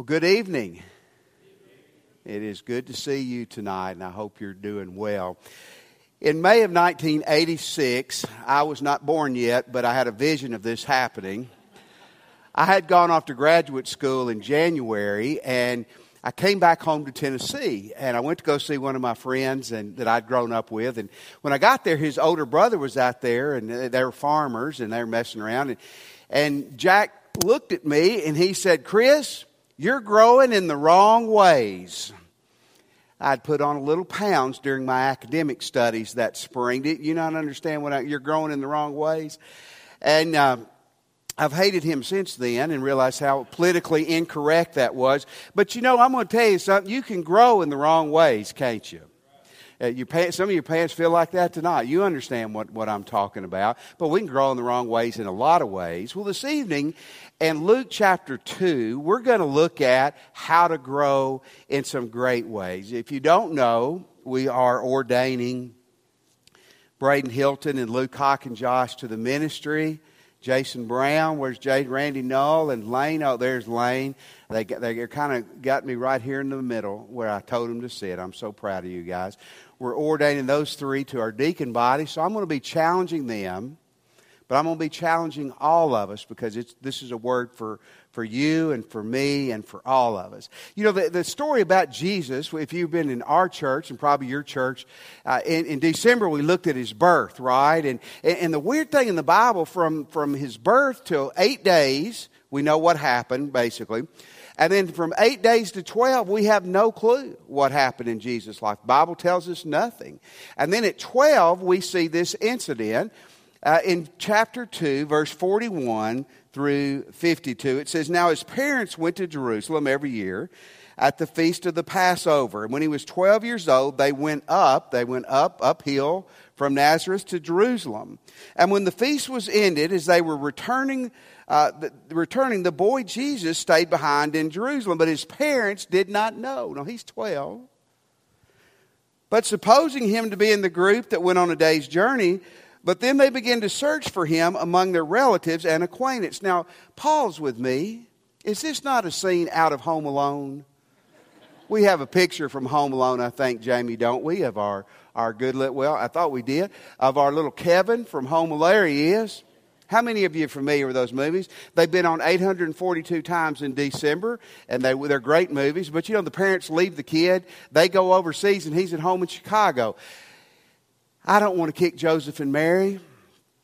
Well, good evening. It is good to see you tonight, and I hope you're doing well. In May of 1986, I was not born yet, but I had a vision of this happening. I had gone off to graduate school in January, and I came back home to Tennessee, and I went to go see one of my friends and, that I'd grown up with. And when I got there, his older brother was out there, and they were farmers, and they were messing around. And, and Jack looked at me, and he said, Chris, you're growing in the wrong ways. I'd put on a little pounds during my academic studies that spring. Did you not understand what I, you're growing in the wrong ways? And uh, I've hated him since then and realized how politically incorrect that was. But you know, I'm going to tell you something. You can grow in the wrong ways, can't you? Uh, your pants, some of your parents feel like that tonight. You understand what, what I'm talking about. But we can grow in the wrong ways in a lot of ways. Well, this evening, in Luke chapter 2, we're going to look at how to grow in some great ways. If you don't know, we are ordaining Braden Hilton and Luke Hawk and Josh to the ministry. Jason Brown, where's Jay, Randy Null, and Lane? Oh, there's Lane. They, they kind of got me right here in the middle where I told them to sit. I'm so proud of you guys. We're ordaining those three to our deacon body, so I'm going to be challenging them, but I'm going to be challenging all of us because this is a word for, for you and for me and for all of us. You know, the, the story about Jesus, if you've been in our church and probably your church, uh, in, in, December we looked at his birth, right? And, and the weird thing in the Bible, from, from his birth till eight days, we know what happened, basically. And then from eight days to 12, we have no clue what happened in Jesus' life. The Bible tells us nothing. And then at 12, we see this incident uh, in chapter 2, verse 41 through 52. It says, Now his parents went to Jerusalem every year at the feast of the Passover. And when he was 12 years old, they went up, they went up, uphill from Nazareth to Jerusalem. And when the feast was ended, as they were returning, uh, the, returning, the boy Jesus stayed behind in Jerusalem, but his parents did not know. Now he's 12. But supposing him to be in the group that went on a day's journey, but then they begin to search for him among their relatives and acquaintance. Now, pause with me. Is this not a scene out of Home Alone? We have a picture from Home Alone, I think, Jamie, don't we, of our, our good little, well, I thought we did, of our little Kevin from Home Alone. There he is. How many of you are familiar with those movies? They've been on 842 times in December, and they, they're great movies. But you know, the parents leave the kid, they go overseas, and he's at home in Chicago. I don't want to kick Joseph and Mary,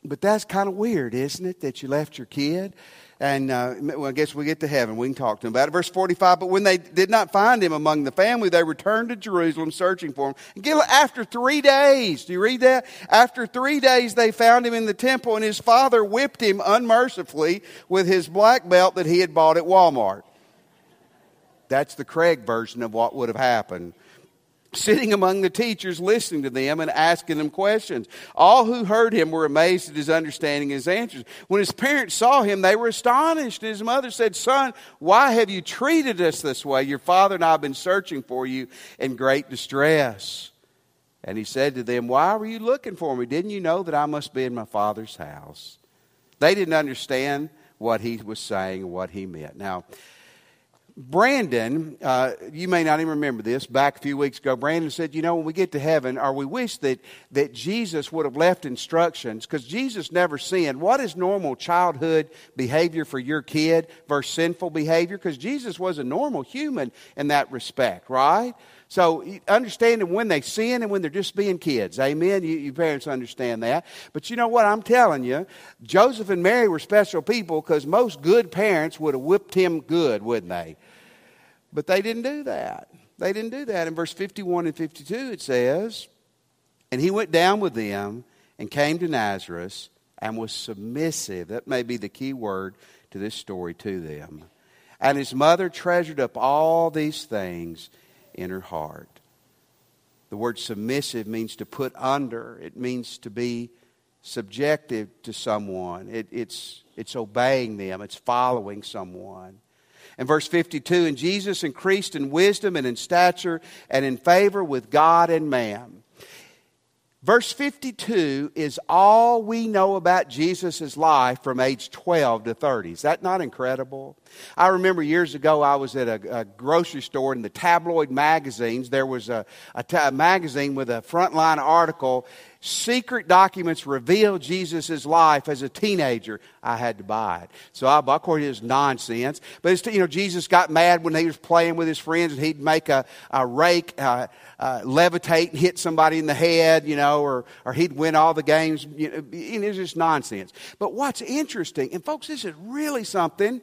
but that's kind of weird, isn't it, that you left your kid? And uh, well, I guess we get to heaven. We can talk to him about it. Verse 45 But when they did not find him among the family, they returned to Jerusalem searching for him. After three days, do you read that? After three days, they found him in the temple, and his father whipped him unmercifully with his black belt that he had bought at Walmart. That's the Craig version of what would have happened sitting among the teachers, listening to them and asking them questions. All who heard him were amazed at his understanding and his answers. When his parents saw him, they were astonished. His mother said, Son, why have you treated us this way? Your father and I have been searching for you in great distress. And he said to them, Why were you looking for me? Didn't you know that I must be in my father's house? They didn't understand what he was saying, and what he meant. Now, Brandon, uh, you may not even remember this, back a few weeks ago, Brandon said, You know, when we get to heaven, or we wish that, that Jesus would have left instructions, because Jesus never sinned. What is normal childhood behavior for your kid versus sinful behavior? Because Jesus was a normal human in that respect, right? So understanding when they sin and when they're just being kids. Amen. You, you, parents understand that. But you know what? I'm telling you, Joseph and Mary were special people because most good parents would have whipped him good, wouldn't they? But they didn't do that. They didn't do that. In verse 51 and 52, it says, And he went down with them and came to Nazareth and was submissive. That may be the key word to this story to them. And his mother treasured up all these things in her heart. The word submissive means to put under, it means to be subjective to someone. It, it's, it's obeying them, it's following someone. And verse 52 And Jesus increased in wisdom and in stature and in favor with God and man. Verse 52 is all we know about Jesus' life from age 12 to 30. Is that not incredible? I remember years ago I was at a, a grocery store in the tabloid magazines. There was a, a magazine with a frontline article secret documents reveal Jesus' life as a teenager, I had to buy it. So I bought, of course, it was nonsense. But it's, you know, Jesus got mad when he was playing with his friends and he'd make a, a rake, uh, uh, levitate and hit somebody in the head, you know, or, or he'd win all the games. You know, it's just nonsense. But what's interesting, and folks, this is really something,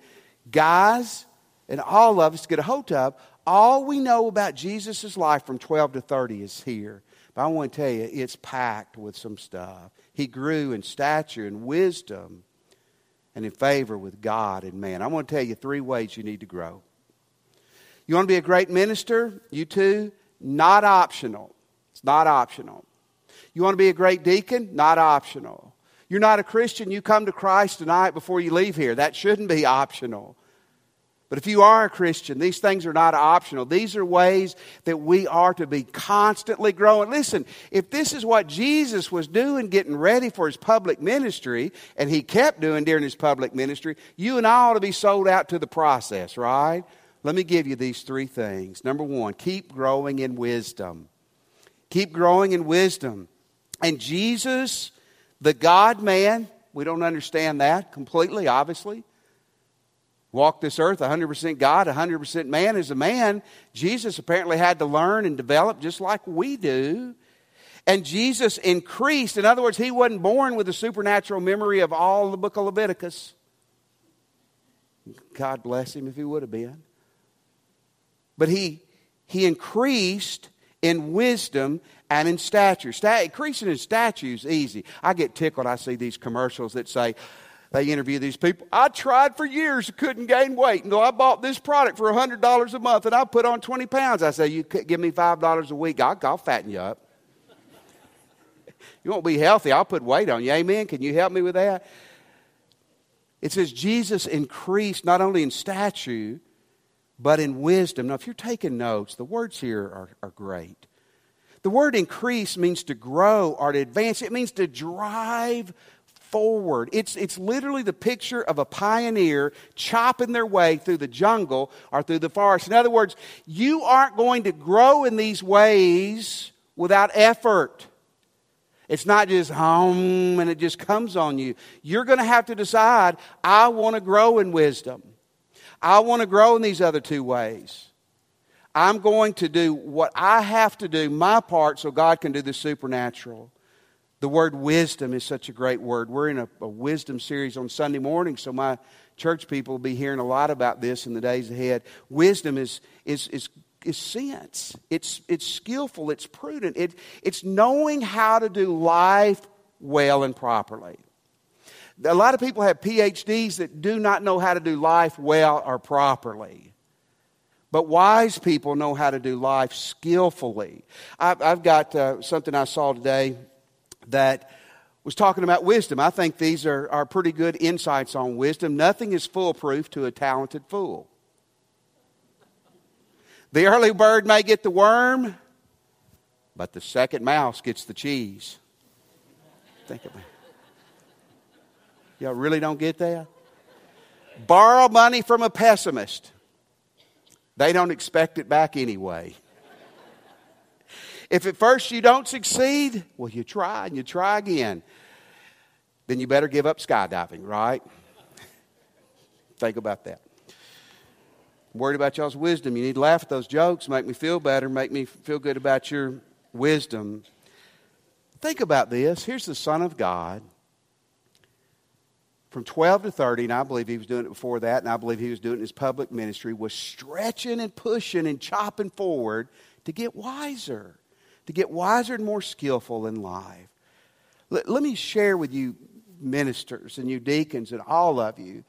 guys, and all of us get a hold of. All we know about Jesus' life from 12 to 30 is here. But I want to tell you, it's packed with some stuff. He grew in stature and wisdom and in favor with God and man. I want to tell you three ways you need to grow. You want to be a great minister? You too? Not optional. It's not optional. You want to be a great deacon? Not optional. You're not a Christian, you come to Christ tonight before you leave here. That shouldn't be optional. But if you are a Christian, these things are not optional. These are ways that we are to be constantly growing. Listen, if this is what Jesus was doing, getting ready for his public ministry, and he kept doing during his public ministry, you and I ought to be sold out to the process, right? Let me give you these three things. Number one, keep growing in wisdom. Keep growing in wisdom. And Jesus, the God man, we don't understand that completely, obviously walked this earth 100% God, 100% man. As a man, Jesus apparently had to learn and develop just like we do. And Jesus increased. In other words, he wasn't born with a supernatural memory of all the book of Leviticus. God bless him if he would have been. But he, he increased in wisdom and in stature. Stat, increasing in stature is easy. I get tickled. I see these commercials that say, they interview these people. I tried for years, couldn't gain weight. Though I bought this product for $100 a month and I put on 20 pounds, I say, You give me $5 a week, I'll, I'll fatten you up. you won't be healthy, I'll put weight on you. Amen? Can you help me with that? It says Jesus increased not only in stature, but in wisdom. Now, if you're taking notes, the words here are, are great. The word increase means to grow or to advance, it means to drive forward. It's, it's literally the picture of a pioneer chopping their way through the jungle or through the forest. In other words, you aren't going to grow in these ways without effort. It's not just home and it just comes on you. You're going to have to decide, I want to grow in wisdom. I want to grow in these other two ways. I'm going to do what I have to do, my part, so God can do the supernatural. The word wisdom is such a great word. We're in a, a, wisdom series on Sunday morning, so my church people will be hearing a lot about this in the days ahead. Wisdom is, is, is, is sense, it's, it's skillful, it's prudent, it, it's knowing how to do life well and properly. A lot of people have PhDs that do not know how to do life well or properly. But wise people know how to do life skillfully. I've, I've got uh, something I saw today that was talking about wisdom. I think these are, are pretty good insights on wisdom. Nothing is foolproof to a talented fool. The early bird may get the worm, but the second mouse gets the cheese. Think about it. Y'all really don't get that? Borrow money from a pessimist. They don't expect it back anyway. If at first you don't succeed, well, you try and you try again. Then you better give up skydiving, right? Think about that. I'm worried about y'all's wisdom. You need to laugh at those jokes, make me feel better, make me feel good about your wisdom. Think about this. Here's the Son of God from 12 to 30, and I believe he was doing it before that, and I believe he was doing it in his public ministry, was stretching and pushing and chopping forward to get wiser to get wiser and more skillful in life. Let, let me share with you, ministers and you deacons and all of you,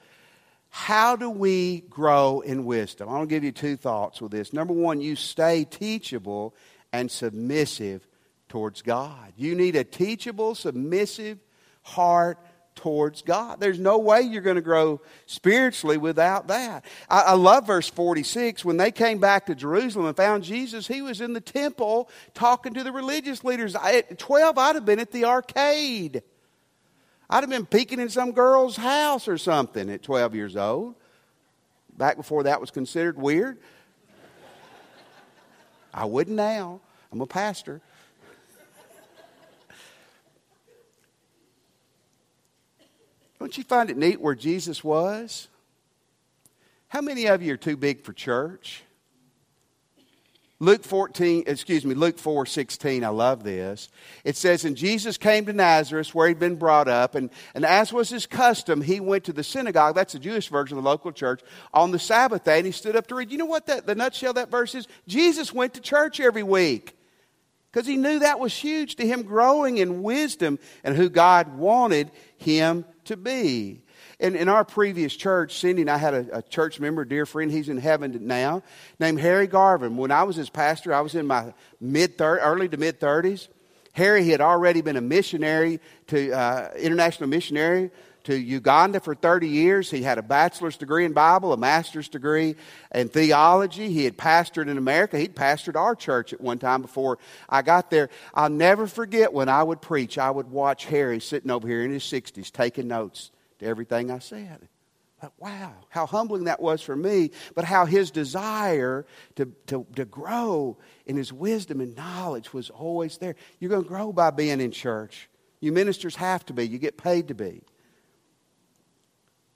how do we grow in wisdom? I want to give you two thoughts with this. Number one, you stay teachable and submissive towards God. You need a teachable, submissive heart towards God. There's no way you're going to grow spiritually without that. I, I, love verse 46. When they came back to Jerusalem and found Jesus, he was in the temple talking to the religious leaders. I, at 12, I'd have been at the arcade. I'd have been peeking in some girl's house or something at 12 years old. Back before that was considered weird. I wouldn't now. I'm a pastor. Don't you find it neat where Jesus was? How many of you are too big for church? Luke 14, excuse me, Luke 4 16, I love this. It says, And Jesus came to Nazareth where he'd been brought up, and, and as was his custom, he went to the synagogue, that's the Jewish version of the local church, on the Sabbath day, and he stood up to read. You know what that, the nutshell that verse is? Jesus went to church every week because he knew that was huge to him growing in wisdom and who God wanted him to be. In, in our previous church, Cindy and I had a, a church member, dear friend, he's in heaven now, named Harry Garvin. When I was his pastor, I was in my mid early to mid 30s. Harry had already been a missionary to uh, international missionary to Uganda for 30 years. He had a bachelor's degree in Bible, a master's degree in theology. He had pastored in America. He'd pastored our church at one time before I got there. I'll never forget when I would preach, I would watch Harry sitting over here in his 60s taking notes to everything I said. Wow, how humbling that was for me, but how his desire to, to, to grow in his wisdom and knowledge was always there. You're going to grow by being in church. You ministers have to be, you get paid to be.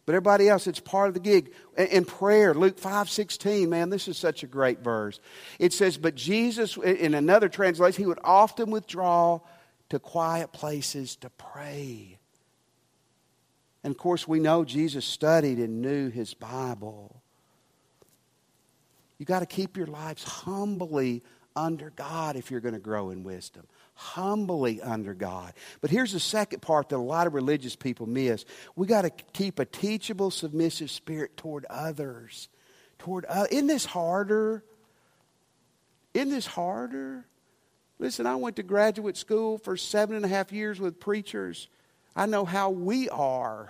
But everybody else, it's part of the gig. In prayer, Luke 5 16, man, this is such a great verse. It says, But Jesus, in another translation, he would often withdraw to quiet places to pray. And of course, we know Jesus studied and knew his Bible. You've got to keep your lives humbly under God if you're going to grow in wisdom humbly under God. But here's the second part that a lot of religious people miss. We got to keep a teachable, submissive spirit toward others. Toward uh, isn't this harder? Isn't this harder? Listen, I went to graduate school for seven and a half years with preachers. I know how we are.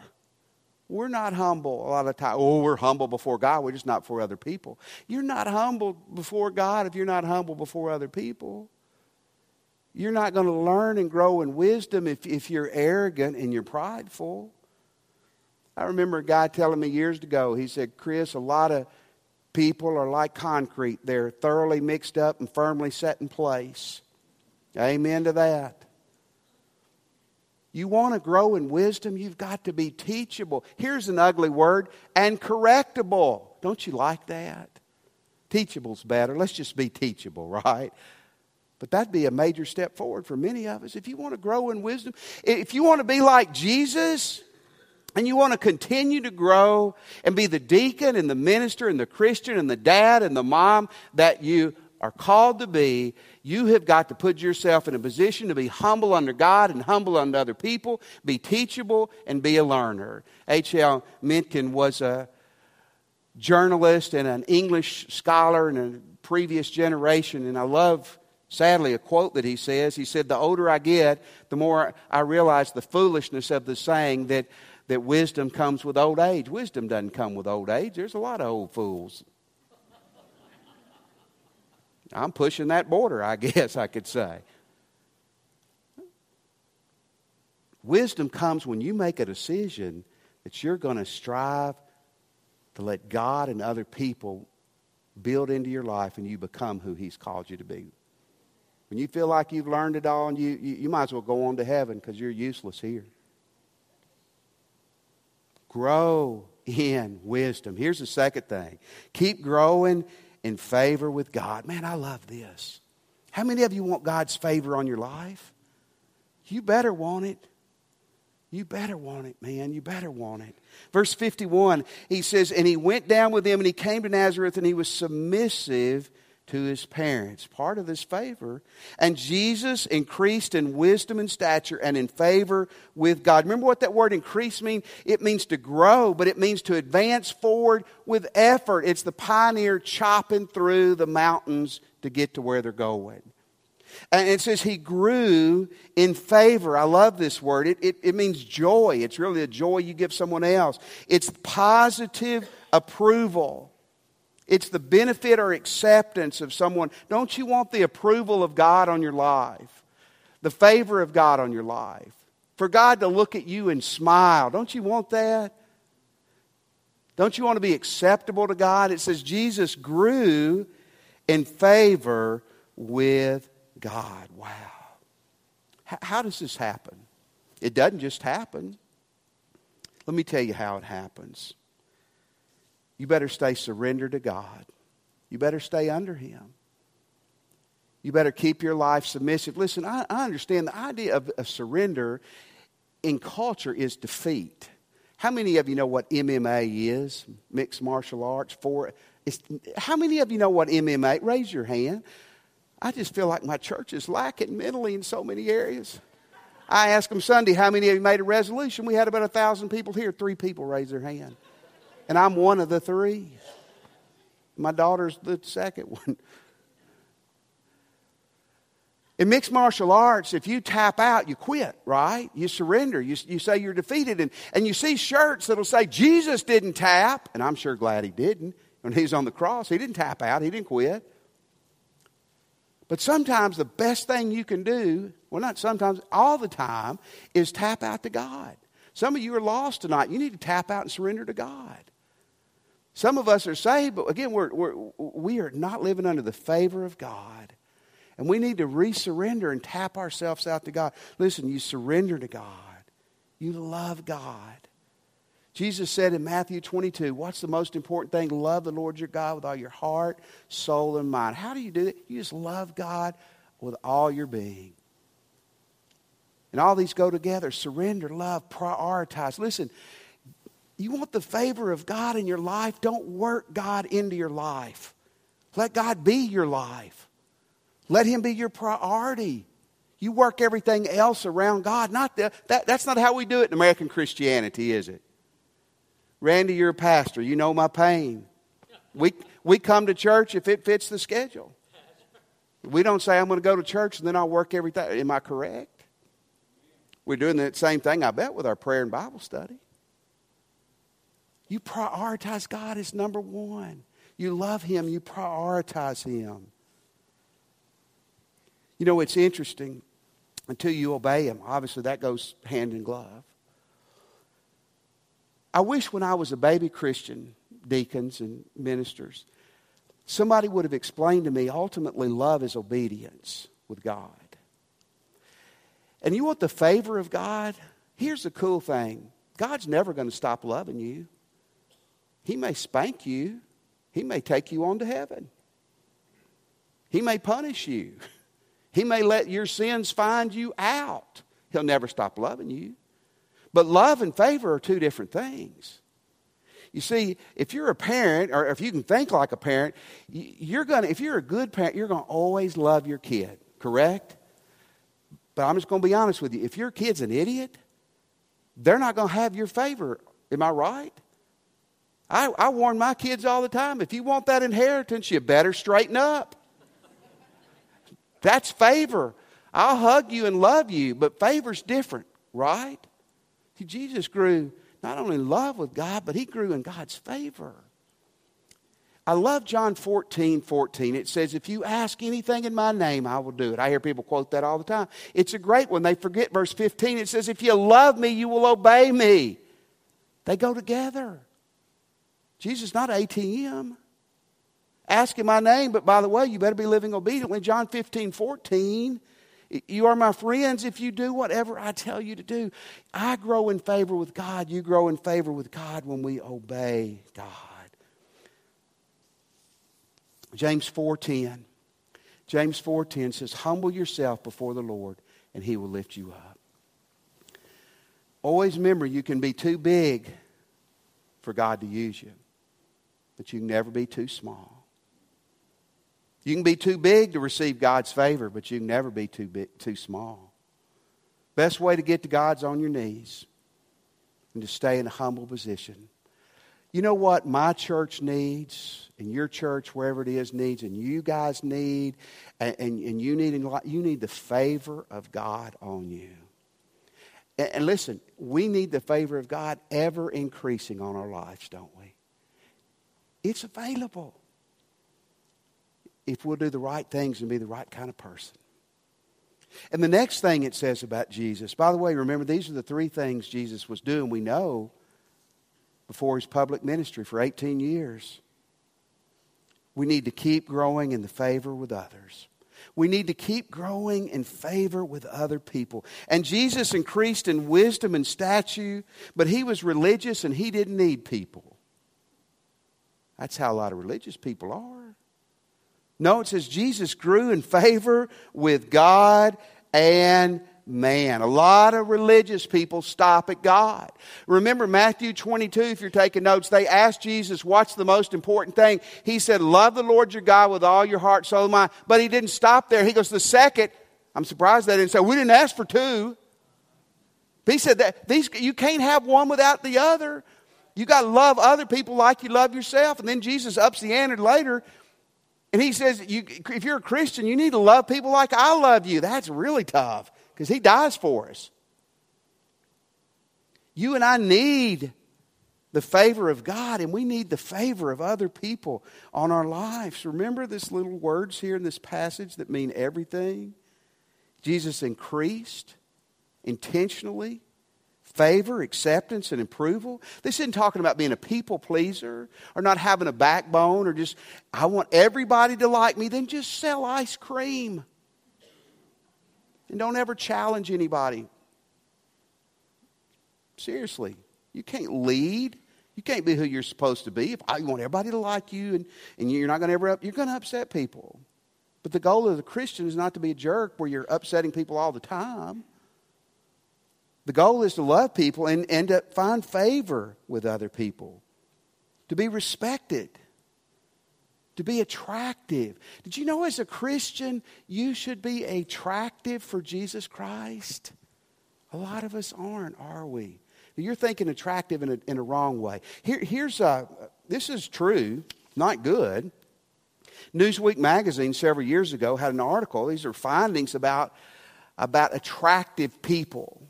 We're not humble a lot of times. Oh, we're humble before God. We're just not for other people. You're not humble before God if you're not humble before other people. You're not going to learn and grow in wisdom if, if you're arrogant and you're prideful. I remember a guy telling me years ago, he said, Chris, a lot of people are like concrete. They're thoroughly mixed up and firmly set in place. Amen to that. You want to grow in wisdom, you've got to be teachable. Here's an ugly word and correctable. Don't you like that? Teachable's better. Let's just be teachable, right? But that'd be a major step forward for many of us. If you want to grow in wisdom, if you want to be like Jesus, and you want to continue to grow and be the deacon and the minister and the Christian and the dad and the mom that you are called to be, you have got to put yourself in a position to be humble under God and humble under other people, be teachable, and be a learner. H.L. Mencken was a journalist and an English scholar in a previous generation, and I love Sadly, a quote that he says, he said, The older I get, the more I realize the foolishness of the saying that, that wisdom comes with old age. Wisdom doesn't come with old age. There's a lot of old fools. I'm pushing that border, I guess I could say. Wisdom comes when you make a decision that you're going to strive to let God and other people build into your life and you become who He's called you to be. When you feel like you've learned it all, and you, you, you might as well go on to heaven because you're useless here. Grow in wisdom. Here's the second thing keep growing in favor with God. Man, I love this. How many of you want God's favor on your life? You better want it. You better want it, man. You better want it. Verse 51, he says, And he went down with them and he came to Nazareth and he was submissive to his parents. Part of this favor. And Jesus increased in wisdom and stature and in favor with God. Remember what that word increase means? It means to grow, but it means to advance forward with effort. It's the pioneer chopping through the mountains to get to where they're going. And it says he grew in favor. I love this word. It, it, it, means joy. It's really a joy you give someone else. It's positive approval. It's the benefit or acceptance of someone. Don't you want the approval of God on your life? The favor of God on your life? For God to look at you and smile. Don't you want that? Don't you want to be acceptable to God? It says Jesus grew in favor with God. Wow. How does this happen? It doesn't just happen. Let me tell you how it happens. You better stay surrendered to God. You better stay under Him. You better keep your life submissive. Listen, I, I understand the idea of, of surrender in culture is defeat. How many of you know what MMA is? Mixed martial arts. For how many of you know what MMA? Raise your hand. I just feel like my church is lacking mentally in so many areas. I asked them Sunday, how many of you made a resolution? We had about a thousand people here. Three people raised their hand. And I'm one of the three. My daughter's the second one. In mixed martial arts, if you tap out, you quit, right? You surrender. You, you say you're defeated. And, and you see shirts that'll say, Jesus didn't tap. And I'm sure glad he didn't. When he's on the cross, he didn't tap out, he didn't quit. But sometimes the best thing you can do, well, not sometimes, all the time, is tap out to God. Some of you are lost tonight. You need to tap out and surrender to God. Some of us are saved, but again, we're, we're, we are not living under the favor of God. And we need to resurrender and tap ourselves out to God. Listen, you surrender to God, you love God. Jesus said in Matthew 22, what's the most important thing? Love the Lord your God with all your heart, soul, and mind. How do you do that? You just love God with all your being. And all these go together surrender, love, prioritize. Listen, you want the favor of God in your life? Don't work God into your life. Let God be your life. Let Him be your priority. You work everything else around God. Not the, that, that's not how we do it in American Christianity, is it? Randy, you're a pastor. You know my pain. We, we come to church if it fits the schedule. We don't say, I'm going to go to church and then I'll work everything. Am I correct? We're doing the same thing, I bet, with our prayer and Bible study. You prioritize God as number one. You love Him, you prioritize Him. You know, it's interesting until you obey Him. Obviously, that goes hand in glove. I wish when I was a baby Christian, deacons and ministers, somebody would have explained to me ultimately love is obedience with God. And you want the favor of God? Here's the cool thing God's never going to stop loving you. He may spank you, He may take you on to heaven, He may punish you, He may let your sins find you out. He'll never stop loving you. But love and favor are two different things. You see, if you're a parent, or if you can think like a parent, you're to, if you're a good parent, you're to always love your kid, correct? But I'm just to be honest with you. If your kid's an idiot, they're not to have your favor. Am I right? I, I warn my kids all the time if you want that inheritance, you better straighten up. That's favor. I'll hug you and love you, but favor's different, right? See, Jesus grew not only in love with God, but he grew in God's favor. I love John 14, 14. It says, If you ask anything in my name, I will do it. I hear people quote that all the time. It's a great one. They forget verse 15. It says, If you love me, you will obey me. They go together. Jesus not ATM. Ask in my name, but by the way, you better be living obediently. John 15, 14 you are my friends if you do whatever I tell you to do. I grow in favor with God. You grow in favor with God when we obey God. James 4:10. James 4:10 says, "Humble yourself before the Lord, and he will lift you up." Always remember you can be too big for God to use you, but you can never be too small. You can be too big to receive God's favor, but you can never be too, big, too small. Best way to get to God's on your knees and to stay in a humble position. You know what my church needs, and your church, wherever it is, needs, and you guys need, and, and, and you need you need the favor of God on you. And, and listen, we need the favor of God ever increasing on our lives, don't we? It's available if we'll do the right things and be the right kind of person. And the next thing it says about Jesus, by the way, remember these are the three things Jesus was doing. We know before his public ministry for 18 years. We need to keep growing in the favor with others. We need to keep growing in favor with other people. And Jesus increased in wisdom and stature, but he was religious and he didn't need people. That's how a lot of religious people are. No, it says Jesus grew in favor with God and man. A lot of religious people stop at God. Remember Matthew 22, if you're taking notes, they asked Jesus, what's the most important thing? He said, love the Lord your God with all your heart, soul, and mind. But he didn't stop there. He goes, the second, I'm surprised they didn't say, we didn't ask for two. He said that these, you can't have one without the other. You got to love other people like you love yourself. And then Jesus ups the ante later and he says, you, if you're a Christian, you need to love people like I love you. That's really tough because he dies for us. You and I need the favor of God, and we need the favor of other people on our lives. Remember this little words here in this passage that mean everything? Jesus increased intentionally favor, acceptance, and approval. This isn't talking about being a people pleaser or not having a backbone or just, I want everybody to like me. Then just sell ice cream. And don't ever challenge anybody. Seriously, you can't lead. You can't be who you're supposed to be. If I want everybody to like you and, and you're not going to ever, you're going to upset people. But the goal of the Christian is not to be a jerk where you're upsetting people all the time. The goal is to love people and, and to find favor with other people, to be respected, to be attractive. Did you know as a Christian, you should be attractive for Jesus Christ? A lot of us aren't, are we? You're thinking attractive in a, in a wrong way. Here, here's a, this is true, not good. Newsweek magazine several years ago had an article. These are findings about, about attractive people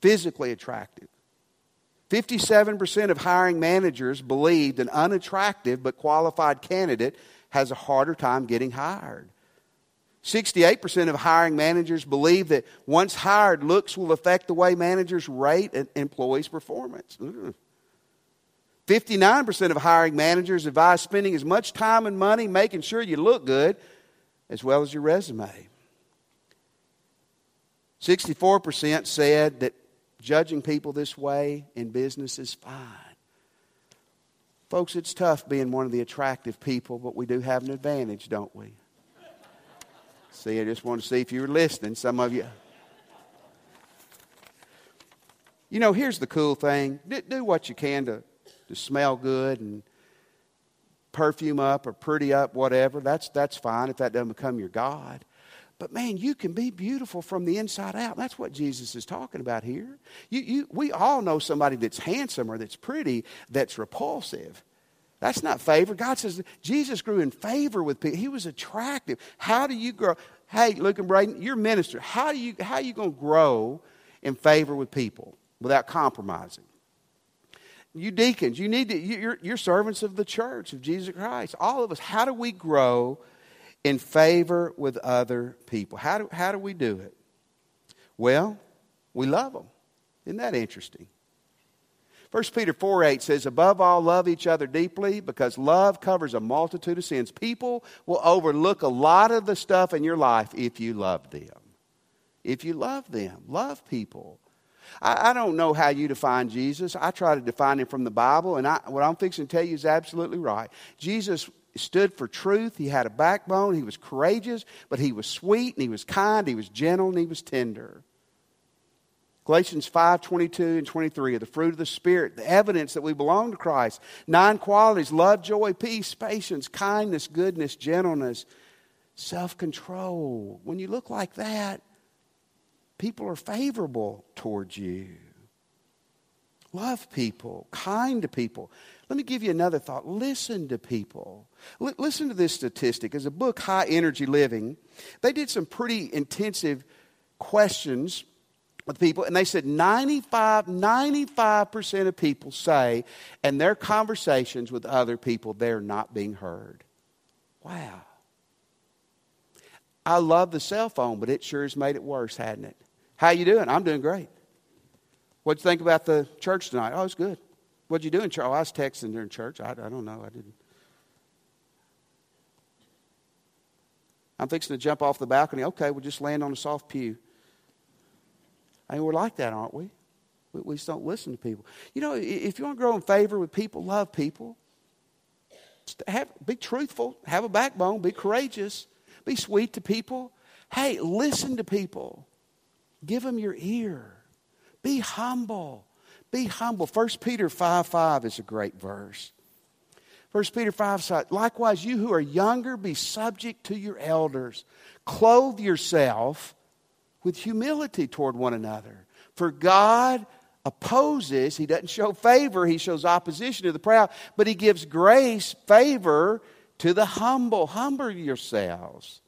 physically attractive. 57% of hiring managers believe an unattractive but qualified candidate has a harder time getting hired. 68% of hiring managers believe that once hired, looks will affect the way managers rate an employee's performance. Mm. 59% of hiring managers advise spending as much time and money making sure you look good as well as your resume. 64% said that judging people this way in business is fine. Folks, it's tough being one of the attractive people, but we do have an advantage, don't we? See, I just want to see if you were listening. Some of you. You know, here's the cool thing do, do what you can to, to smell good and perfume up or pretty up, whatever. That's, that's fine if that doesn't become your God. But man, you can be beautiful from the inside out. That's what Jesus is talking about here. You, you, we all know somebody that's handsome or that's pretty that's repulsive. That's not favor. God says Jesus grew in favor with people. He was attractive. How do you grow? Hey, Luke and Braden, you're minister. How do you how are you going to grow in favor with people without compromising? You deacons, you need to. You're, you're servants of the church of Jesus Christ. All of us. How do we grow? In favor with other people. How do, how do we do it? Well, we love them. Isn't that interesting? 1 Peter 4 8 says, Above all, love each other deeply because love covers a multitude of sins. People will overlook a lot of the stuff in your life if you love them. If you love them, love people. I, I don't know how you define Jesus. I try to define him from the Bible, and I, what I'm fixing to tell you is absolutely right. Jesus stood for truth. He had a backbone. He was courageous, but he was sweet and he was kind. He was gentle and he was tender. Galatians 5 22 and 23 are the fruit of the Spirit, the evidence that we belong to Christ. Nine qualities love, joy, peace, patience, kindness, goodness, gentleness, self control. When you look like that, people are favorable towards you. Love people, kind to people. Let me give you another thought. Listen to people. L- listen to this statistic. As a book, High Energy Living, they did some pretty intensive questions with people, and they said 95, 95% of people say in their conversations with other people, they're not being heard. Wow. I love the cell phone, but it sure has made it worse, hadn't it? How you doing? I'm doing great. What'd you think about the church tonight? Oh, it's good. What'd you do in church? Oh, I was texting during church. I, I don't know. I didn't. I'm fixing to jump off the balcony. Okay, we'll just land on a soft pew. I mean, we're like that, aren't we? We, we just don't listen to people. You know, if you want to grow in favor with people, love people. Have, be truthful. Have a backbone. Be courageous. Be sweet to people. Hey, listen to people. Give them your ear. Be humble. Be humble. 1 Peter 5 5 is a great verse. 1 Peter 5 says, Likewise, you who are younger, be subject to your elders. Clothe yourself with humility toward one another. For God opposes, He doesn't show favor, He shows opposition to the proud, but He gives grace, favor to the humble. Humble yourselves.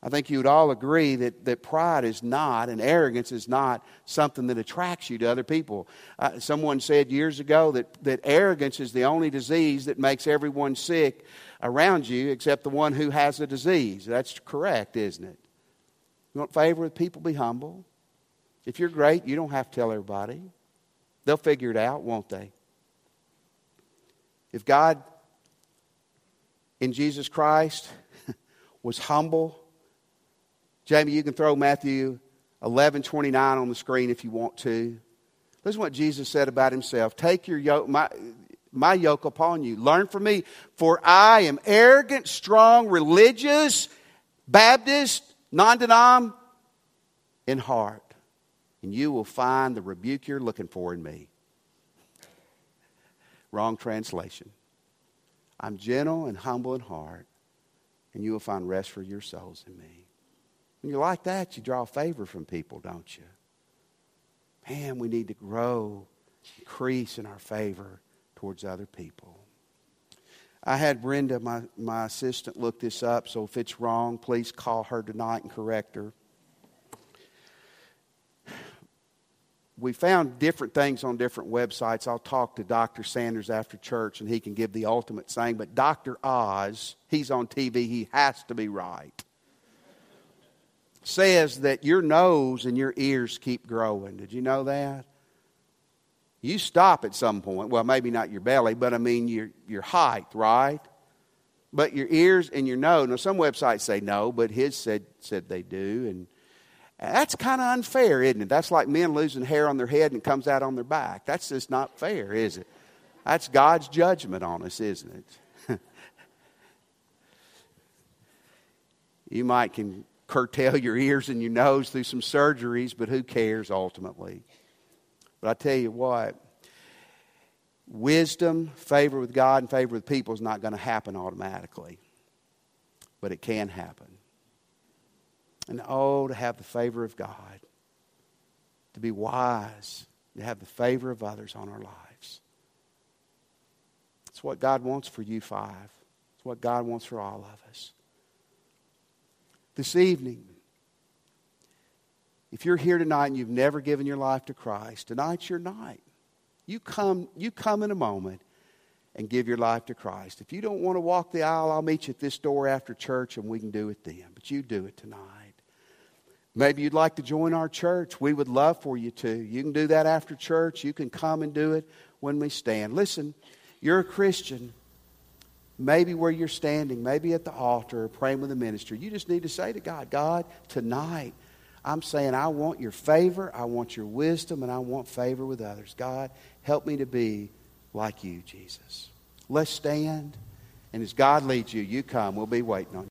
I think you would all agree that, that pride is not, and arrogance is not something that attracts you to other people. Uh, someone said years ago that, that arrogance is the only disease that makes everyone sick around you except the one who has the disease. That's correct, isn't it? You want favor with people? Be humble. If you're great, you don't have to tell everybody. They'll figure it out, won't they? If God in Jesus Christ was humble, Jamie, you can throw Matthew 11 29 on the screen if you want to. Listen what Jesus said about himself. Take your yoke, my, my yoke upon you. Learn from me, for I am arrogant, strong, religious, Baptist, non denom in heart. And you will find the rebuke you're looking for in me. Wrong translation. I'm gentle and humble in heart, and you will find rest for your souls in me. When you're like that, you draw favor from people, don't you? Man, we need to grow, increase in our favor towards other people. I had Brenda, my, my assistant, look this up, so if it's wrong, please call her tonight and correct her. We found different things on different websites. I'll talk to Dr. Sanders after church and he can give the ultimate saying. But Dr. Oz, he's on TV, he has to be right says that your nose and your ears keep growing. Did you know that? You stop at some point. Well, maybe not your belly, but I mean your, your height, right? But your ears and your nose. Now, some websites say no, but his said, said they do. And that's kind of unfair, isn't it? That's like men losing hair on their head and it comes out on their back. That's just not fair, is it? That's God's judgment on us, isn't it? you might can curtail your ears and your nose through some surgeries, but who cares ultimately? But I tell you what, wisdom, favor with God, and favor with people is not going to happen automatically, but it can happen. And oh, to have the favor of God, to be wise, to have the favor of others on our lives. It's what God wants for you five. It's what God wants for all of us this evening, if you're here tonight and you've never given your life to Christ, tonight's your night. You come, you come in a moment and give your life to Christ. If you don't want to walk the aisle, I'll meet you at this door after church and we can do it then. But you do it tonight. Maybe you'd like to join our church. We would love for you to. You can do that after church. You can come and do it when we stand. Listen, you're a Christian maybe where you're standing, maybe at the altar praying with the minister, you just need to say to God, God, tonight, I'm saying I want your favor, I want your wisdom, and I want favor with others. God, help me to be like you, Jesus. Let's stand, and as God leads you, you come. We'll be waiting on you.